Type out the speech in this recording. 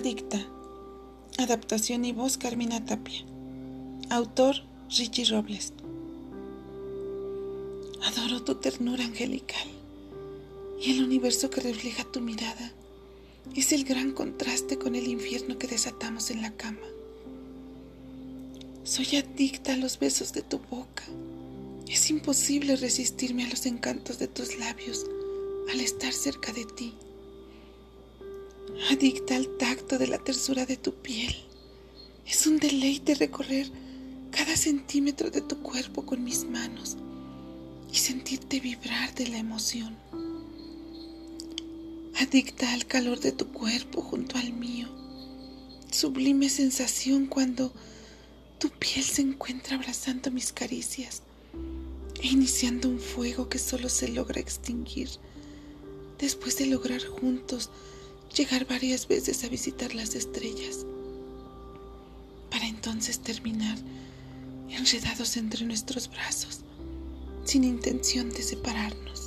Adicta. Adaptación y voz Carmina Tapia. Autor Richie Robles. Adoro tu ternura angelical y el universo que refleja tu mirada es el gran contraste con el infierno que desatamos en la cama. Soy adicta a los besos de tu boca. Es imposible resistirme a los encantos de tus labios al estar cerca de ti. Adicta al tacto de la tersura de tu piel. Es un deleite recorrer cada centímetro de tu cuerpo con mis manos y sentirte vibrar de la emoción. Adicta al calor de tu cuerpo junto al mío. Sublime sensación cuando tu piel se encuentra abrazando mis caricias e iniciando un fuego que solo se logra extinguir después de lograr juntos llegar varias veces a visitar las estrellas, para entonces terminar enredados entre nuestros brazos, sin intención de separarnos.